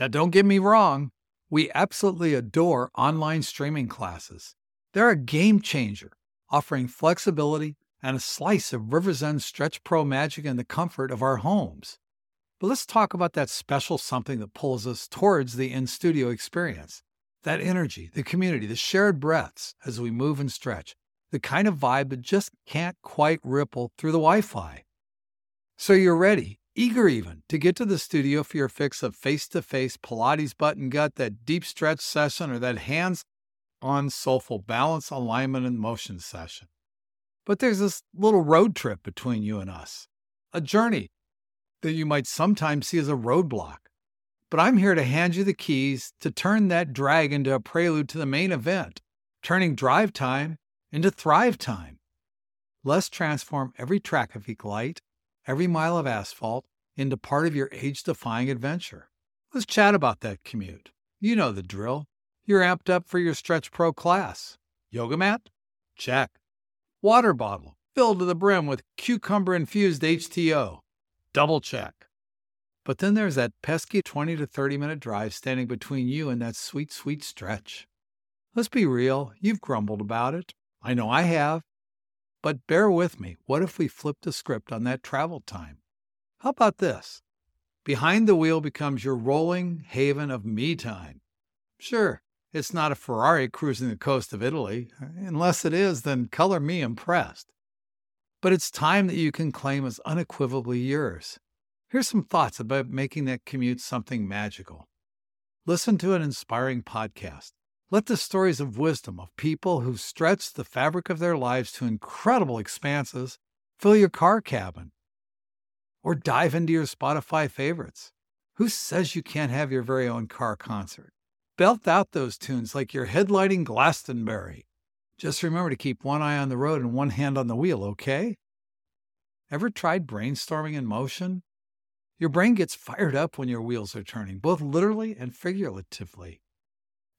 Now, don't get me wrong, we absolutely adore online streaming classes. They're a game changer, offering flexibility and a slice of RiversZen Stretch Pro magic in the comfort of our homes. But let's talk about that special something that pulls us towards the in studio experience. That energy, the community, the shared breaths as we move and stretch, the kind of vibe that just can't quite ripple through the Wi Fi. So you're ready, eager even, to get to the studio for your fix of face to face Pilates button gut, that deep stretch session, or that hands on soulful balance, alignment, and motion session. But there's this little road trip between you and us, a journey that you might sometimes see as a roadblock. But I'm here to hand you the keys to turn that drag into a prelude to the main event, turning drive time into thrive time. Let's transform every track Traffic light, every mile of asphalt, into part of your age defying adventure. Let's chat about that commute. You know the drill. You're amped up for your StretchPro class. Yoga mat? Check. Water bottle filled to the brim with cucumber infused H2O double check. But then there's that pesky 20 to 30 minute drive standing between you and that sweet, sweet stretch. Let's be real, you've grumbled about it. I know I have. But bear with me. What if we flipped the script on that travel time? How about this? Behind the wheel becomes your rolling haven of me time. Sure, it's not a Ferrari cruising the coast of Italy. Unless it is, then color me impressed but it's time that you can claim as unequivocally yours. Here's some thoughts about making that commute something magical. Listen to an inspiring podcast. Let the stories of wisdom of people who've stretched the fabric of their lives to incredible expanses fill your car cabin. Or dive into your Spotify favorites. Who says you can't have your very own car concert? Belt out those tunes like you're headlighting Glastonbury. Just remember to keep one eye on the road and one hand on the wheel, okay? Ever tried brainstorming in motion? Your brain gets fired up when your wheels are turning, both literally and figuratively.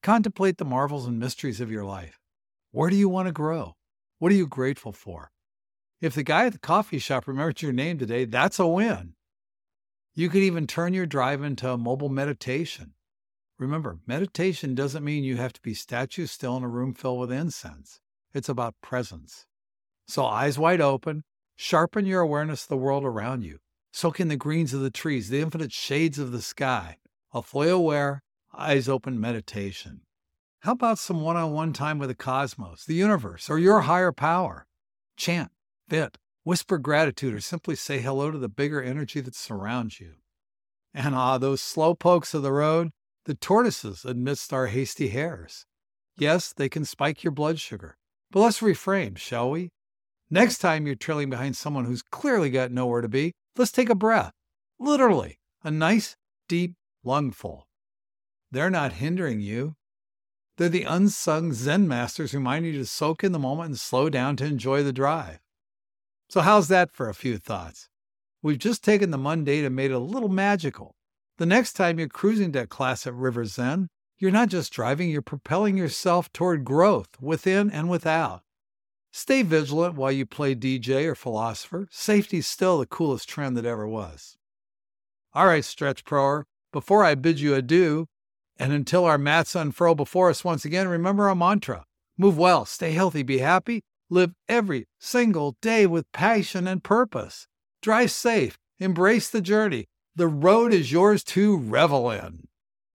Contemplate the marvels and mysteries of your life. Where do you want to grow? What are you grateful for? If the guy at the coffee shop remembers your name today, that's a win. You could even turn your drive into a mobile meditation. Remember, meditation doesn't mean you have to be statue still in a room filled with incense. It's about presence. So, eyes wide open, sharpen your awareness of the world around you. Soak in the greens of the trees, the infinite shades of the sky. A fully aware, eyes open meditation. How about some one on one time with the cosmos, the universe, or your higher power? Chant, fit, whisper gratitude, or simply say hello to the bigger energy that surrounds you. And ah, those slow pokes of the road, the tortoises amidst our hasty hares. Yes, they can spike your blood sugar, but let's reframe, shall we? Next time you're trailing behind someone who's clearly got nowhere to be, let's take a breath. Literally, a nice, deep lungful. They're not hindering you. They're the unsung Zen masters who reminding you to soak in the moment and slow down to enjoy the drive. So, how's that for a few thoughts? We've just taken the mundane and made it a little magical. The next time you're cruising to class at RiversZen, you're not just driving, you're propelling yourself toward growth within and without. Stay vigilant while you play DJ or philosopher. Safety's still the coolest trend that ever was. All right, Stretch Proer, before I bid you adieu, and until our mats unfurl before us once again, remember our mantra move well, stay healthy, be happy, live every single day with passion and purpose. Drive safe, embrace the journey, the road is yours to revel in.